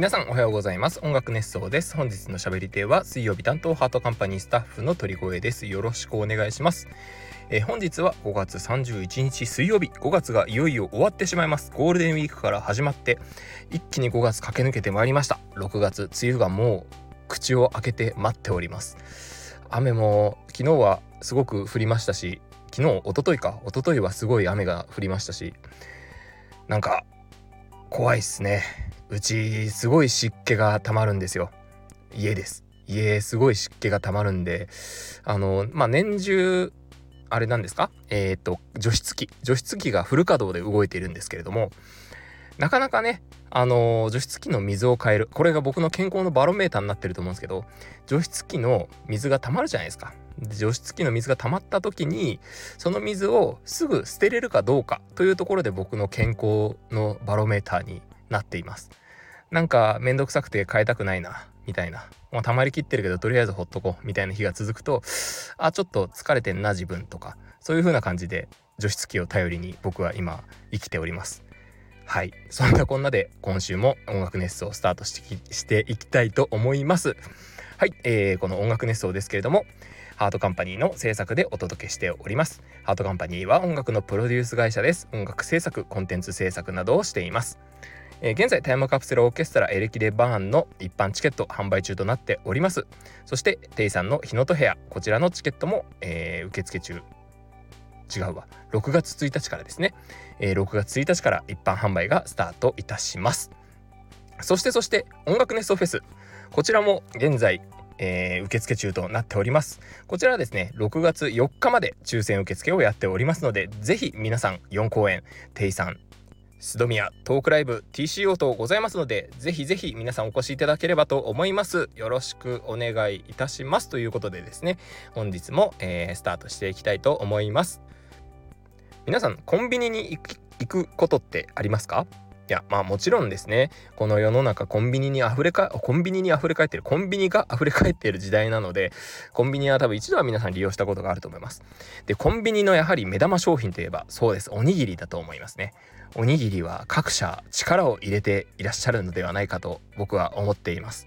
皆さんおはようございます。音楽熱奏です。本日の喋り手は水曜日担当ハートカンパニースタッフの鳥越です。よろしくお願いします。えー、本日は5月31日水曜日。5月がいよいよ終わってしまいます。ゴールデンウィークから始まって一気に5月駆け抜けてまいりました。6月梅雨がもう口を開けて待っております。雨も昨日はすごく降りましたし昨日一昨日か。一昨日はすごい雨が降りましたしなんか怖いっすね。うちすごい湿気がたまるんですよ。家です。家すごい湿気がたまるんであのまあ年中あれなんですか？えっ、と除湿機除湿機がフル稼働で動いているんですけれどもなかなかねあの除湿機の水を変えるこれが僕の健康のバロメーターになってると思うんですけど除湿機の水がたまるじゃないですか。除湿機の水が溜まった時にその水をすぐ捨てれるかどうかというところで僕の健康のバロメーターになっています。なんかめんどくさくて変えたくないなみたいな。もう溜まりきってるけどとりあえずほっとこうみたいな日が続くとあちょっと疲れてんな自分とか。そういう風な感じで除湿機を頼りに僕は今生きております。はい。そんなこんなで今週も音楽熱奏スタートしていきたいと思います。はい、えー、この音楽熱奏ですけれどもハートカンパニーの制作でお届けしております。ハートカンパニーは音楽のプロデュース会社です。音楽制作コンテンツ制作などをしています。えー、現在タイムカプセルオーケストラエレキレバーンの一般チケット販売中となっております。そしてテイさんの日のと部屋こちらのチケットも、えー、受付中。違うわ。6月1日からですね、えー、6月1日から一般販売がスタートいたします。そしてそして音楽ネストフェス。こちらも現在えー、受付中となっております。こちらはですね6月4日まで抽選受付をやっておりますのでぜひ皆さん4公演テイさん須戸宮トークライブ TCO とございますのでぜひぜひ皆さんお越しいただければと思います。よろしくお願いいたします。ということでですね本日も、えー、スタートしていきたいと思います。皆さんコンビニに行くことってありますか？いやまあもちろんですね。この世の中コンビニに溢れかコンビニに溢れ返ってるコンビニが溢れ返っている時代なのでコンビニは多分一度は皆さん利用したことがあると思います。でコンビニのやはり目玉商品といえばそうです。おにぎりだと思いますね。おにぎりは各社力を入れていらっしゃるのではないかと僕は思っています。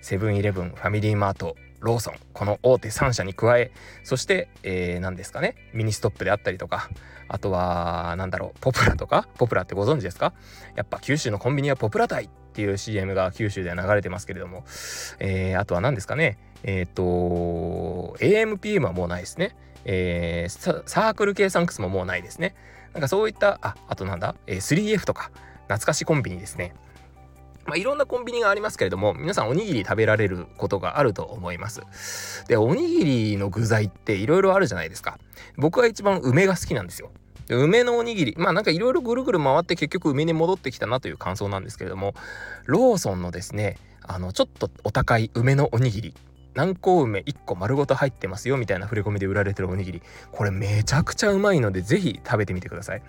セブンイレブンファミリーマートローソンこの大手3社に加えそして、えー、何ですかねミニストップであったりとかあとは何だろうポプラとかポプラってご存知ですか？やっぱ九州のコンビニはポプラ隊っていう CM が九州では流れてますけれども、えー、あとは何ですかねえっ、ー、と AMPM はもうないですね、えー、サークル系サンクスももうないですね。なんかそういったああとなんだ、えー、3F とか懐かしコンビニですね。まあ、いろんなコンビニがありますけれども皆さんおにぎり食べられることがあると思います。でおにぎりの具材っていろいろあるじゃないですか。僕は一番梅が好きなんですよ。で梅のおにぎりまあなんかいろいろぐるぐる回って結局梅に戻ってきたなという感想なんですけれどもローソンのですねあのちょっとお高い梅のおにぎり。南高梅1個丸ごと入ってますよみたいな触れ込みで売られてるおにぎり。これめちゃくちゃうまいので是非食べてみてください。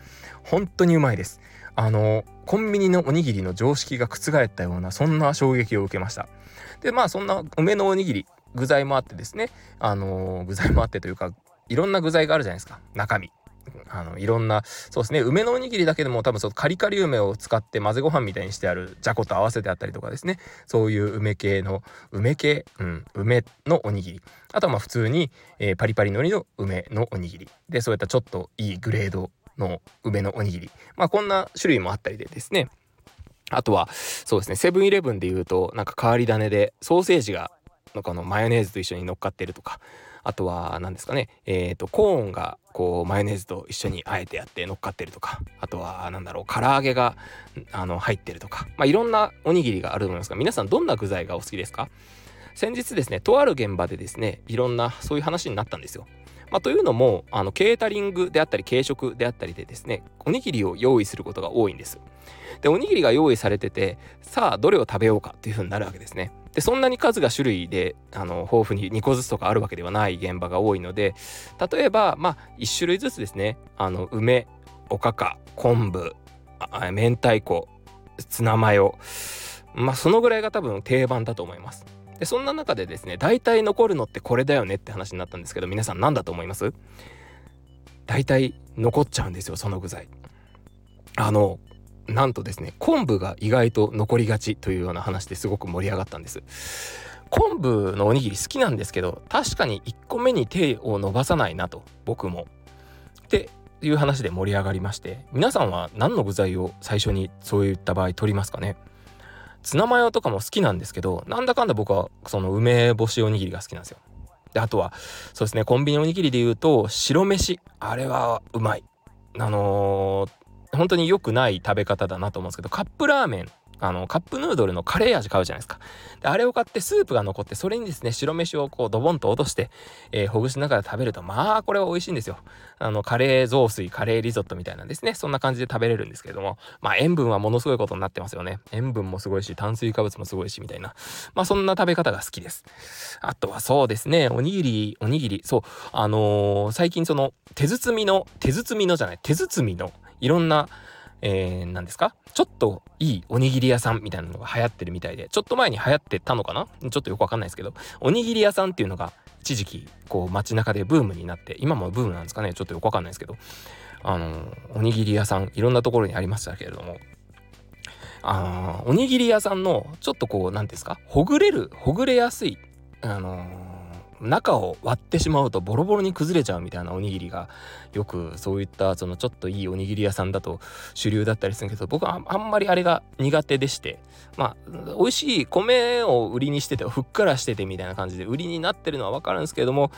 本当にうまいです。あのコンビニのおにぎりの常識が覆ったようなそんな衝撃を受けました。でまあそんな梅のおにぎり具材もあってですね。あの具材もあってというかいろんな具材があるじゃないですか。中身。あのいろんなそうですね。梅のおにぎりだけでも多分そのカリカリ梅を使って混ぜご飯みたいにしてあるじゃこと合わせてあったりとかですね。そういう梅系の梅系、うん、梅のおにぎり。あとはまあ普通に、えー、パリパリのりの梅のおにぎり。でそういったちょっといいグレードの梅のおにぎり。まあこんな種類もあったりでですね。あとはそうですね。セブンイレブンでいうとなんか変わり種でソーセージがなんかのマヨネーズと一緒に乗っかってるとか。あとは何ですかね。えっ、ー、とコーンがこうマヨネーズと一緒にあえてやって乗っかってるとか。あとは何だろう唐揚げがあの入ってるとか。まあいろんなおにぎりがあると思いますが皆さんどんな具材がお好きですか？先日ですねとある現場でですねいろんなそういう話になったんですよ。まあ、というのもあのケータリングであったり軽食であったりでですねおにぎりを用意することが多いんです。でおにぎりが用意されててさあどれを食べようかっていうふうになるわけですね。でそんなに数が種類であの豊富に2個ずつとかあるわけではない現場が多いので例えばまあ1種類ずつですねあの梅おかか昆布明太子ツナマヨまあそのぐらいが多分定番だと思います。でそんな中でですね大体残るのってこれだよねって話になったんですけど皆さん何だと思います？大体残っちゃうんですよその具材。あのなんとですね昆布が意外と残りがちというような話ですごく盛り上がったんです。昆布のおにぎり好きなんですけど確かに1個目に手を伸ばさないなと僕も。っていう話で盛り上がりまして皆さんは何の具材を最初にそういった場合取りますかね？ツナマヨとかも好きなんですけどなんだかんだ僕はその梅干しおにぎりが好きなんですよ。であとはそうですねコンビニおにぎりで言うと白飯。あれはうまい。あのー、本当に良くない食べ方だなと思うんですけどカップラーメン。あのカップヌードルのカレー味買うじゃないですか。であれを買ってスープが残ってそれにですね白飯をこうドボンと落として、えー、ほぐしながら食べるとまあこれは美味しいんですよ。あのカレー雑炊カレーリゾットみたいなんですね。そんな感じで食べれるんですけれども。まあ塩分はものすごいことになってますよね。塩分もすごいし炭水化物もすごいしみたいな。まあそんな食べ方が好きです。あとはそうですねおにぎりおにぎり。そう。あのー、最近その手包みの手包みのじゃない手包みのいろんなえー、何ですか？ちょっといいおにぎり屋さんみたいなのが流行ってるみたいで、ちょっと前に流行ってたのかな？ちょっとよくわかんないですけど、おにぎり屋さんっていうのが一時期こう街中でブームになって、今もブームなんですかね？ちょっとよくわかんないですけど、あのおにぎり屋さんいろんなところにありましたけれども、あおにぎり屋さんのちょっとこう何ですか？ほぐれるほぐれやすいあのー中を割ってしまうとボロボロに崩れちゃうみたいなおにぎりがよくそういったそのちょっといいおにぎり屋さんだと主流だったりするけど僕はあんまりあれが苦手でしてまあ美味しい米を売りにしててふっくらしててみたいな感じで売りになってるのは分かるんですけれども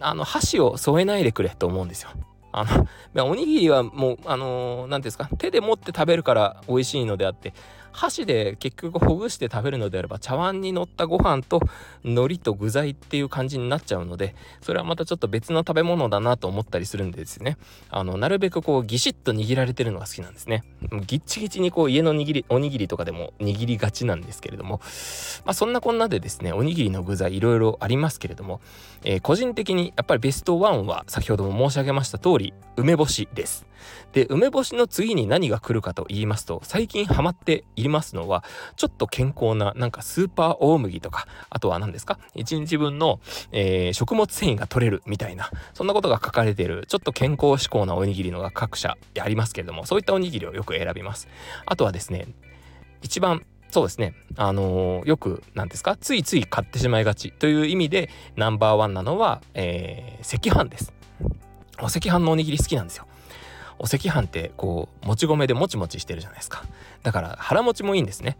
あの箸を添えないでくれと思うんですよ。あの おにぎりはもうあの何、ー、ですか手で持って食べるから美味しいのであって箸で結局ほぐして食べるのであれば茶碗に乗ったご飯と海苔と具材っていう感じになっちゃうのでそれはまたちょっと別の食べ物だなと思ったりするんですね。あのなるべくこうギシッと握られてるのが好きなんですね。ギッチギチにこう家の握りおにぎりとかでも握りがちなんですけれどもまあそんなこんなでですねおにぎりの具材いろいろありますけれども、えー、個人的にやっぱりベストワンは先ほども申し上げました通り梅干しです。で梅干しの次に何が来るかと言いますと最近ハマっていますのはちょっと健康ななんかスーパー大麦とかあとは何ですか？1日分の、えー、食物繊維が取れるみたいなそんなことが書かれているちょっと健康志向なおにぎりのが各社ありますけれどもそういったおにぎりをよく選びますあとはですね一番そうですね。あのー、よく、なんですか、ついつい買ってしまいがちという意味で、ナンバーワンなのは、えー、赤飯です。お赤飯のおにぎり好きなんですよ。お赤飯ってこうもち米でもちもちしてるじゃないですか。だから腹持ちもいいんですね。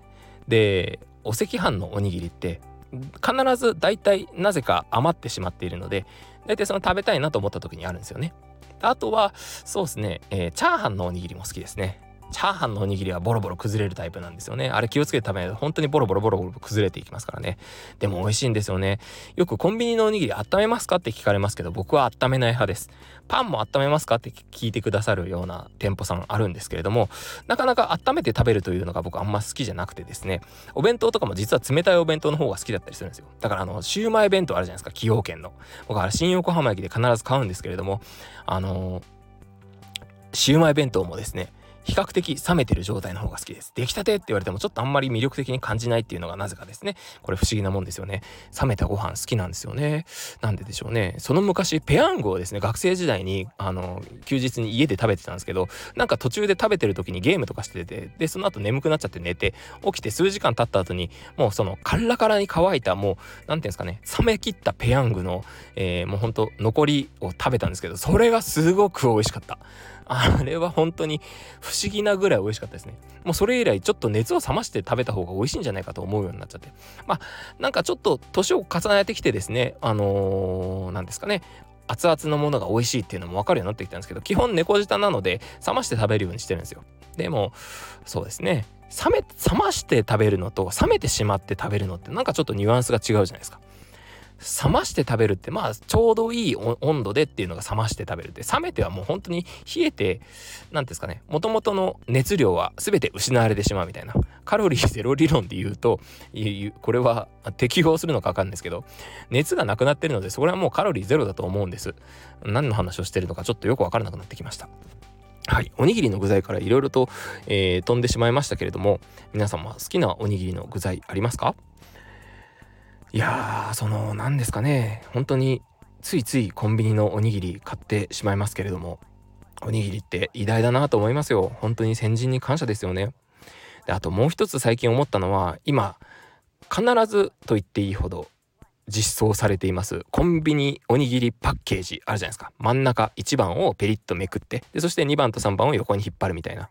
でお赤飯のおにぎりって必ず大体なぜか余ってしまっているので大体その食べたいなと思った時にあるんですよね。あとはそうですね、えー、チャーハンのおにぎりも好きですね。チャーハンのおにぎりはボロボロ崩れるタイプなんですよね。あれ気をつけて食べないと本当にボロボロボロボロ崩れていきますからね。でも美味しいんですよね。よくコンビニのおにぎり温めますかって聞かれますけど、僕は温めない派です。パンも温めますかって聞いてくださるような店舗さんあるんですけれども、なかなか温めて食べるというのが僕あんま好きじゃなくてですね、お弁当とかも実は冷たいお弁当の方が好きだったりするんですよ。だからあの、シュウマイ弁当あるじゃないですか、崎陽軒の。僕は新横浜駅で必ず買うんですけれども、あのー、シウマイ弁当もですね、比較的冷めてる状態の方が好きです。出来たてって言われてもちょっとあんまり魅力的に感じないっていうのがなぜかですね。これ不思議なもんですよね。冷めたご飯好きなんですよね。なんででしょうね。その昔、ペヤングをですね、学生時代に、あの、休日に家で食べてたんですけど、なんか途中で食べてる時にゲームとかしてて、で、その後眠くなっちゃって寝て、起きて数時間経った後に、もうそのカラカラに乾いた、もう、なんていうんですかね、冷め切ったペヤングの、えー、もうほんと残りを食べたんですけど、それがすごく美味しかった。あれは本当に不思議なぐらい美味しかったですね。もうそれ以来ちょっと熱を冷まして食べた方が美味しいんじゃないかと思うようになっちゃって。まあなんかちょっと年を重ねてきてですね、あのー、ですかね、熱々のものが美味しいっていうのも分かるようになってきたんですけど基本猫舌なので冷まして食べるようにしてるんですよでもそうですね冷め冷まして食べるのと冷めてしまって食べるのってなんかちょっとニュアンスが違うじゃないですか冷まして食べるってまあちょうどいい温度でっていうのが冷まして食べるって。冷めてはもう本当に冷えて何ですかねもともとの熱量は全て失われてしまうみたいな。カロリーゼロ理論で言うとこれは適合するのか分かんないですけど熱がなくなってるのでそれはもうカロリーゼロだと思うんです。何の話をしてるのかちょっとよく分からなくなってきました。はい。おにぎりの具材からいろいろと、えー、飛んでしまいましたけれども、皆様好きなおにぎりの具材ありますか？いやーその何ですかね。本当についついコンビニのおにぎり買ってしまいますけれどもおにぎりって偉大だなと思いますよ。本当に先人に感謝ですよね。であともう一つ最近思ったのは今必ずと言っていいほど実装されていますコンビニおにぎりパッケージあるじゃないですか。真ん中1番をペリッとめくってでそして2番と3番を横に引っ張るみたいな。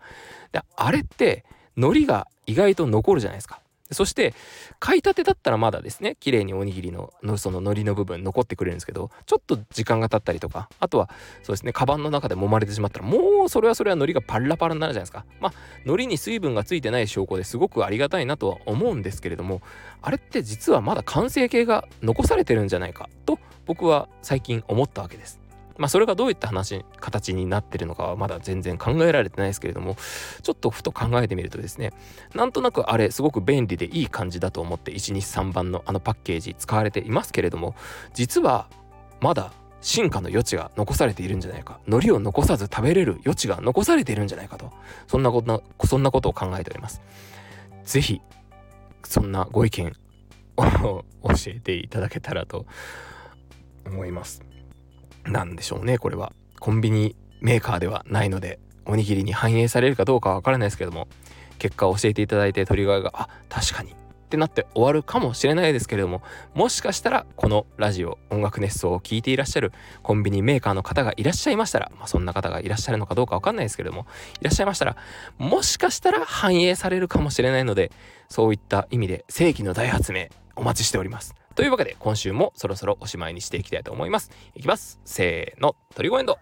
であれって海苔が意外と残るじゃないですか。そして買いたてだったらまだですね綺麗におにぎりののその海苔の部分残ってくれるんですけどちょっと時間が経ったりとかあとはそうですねカバンの中で揉まれてしまったらもうそれはそれは海苔がパラパラになるじゃないですか。まあ海苔に水分がついてない証拠ですごくありがたいなとは思うんですけれどもあれって実はまだ完成形が残されてるんじゃないかと僕は最近思ったわけです。まあそれがどういった話形になってるのかはまだ全然考えられてないですけれどもちょっとふと考えてみるとですねなんとなくあれすごく便利でいい感じだと思って123番のあのパッケージ使われていますけれども実はまだ進化の余地が残されているんじゃないか海苔を残さず食べれる余地が残されているんじゃないかとそんなことそんなことを考えております。是非そんなご意見を 教えていただけたらと思います。なんでしょうねこれは。コンビニメーカーではないのでおにぎりに反映されるかどうかは分からないですけども結果を教えていただいて鳥越があ確かにってなって終わるかもしれないですけれどももしかしたらこのラジオ音楽熱奏を聴いていらっしゃるコンビニメーカーの方がいらっしゃいましたら、まあ、そんな方がいらっしゃるのかどうか分かんないですけれどもいらっしゃいましたらもしかしたら反映されるかもしれないのでそういった意味で正義の大発明お待ちしております。というわけで今週もそろそろおしまいにしていきたいと思います。いきます。せーのトリゴエンド。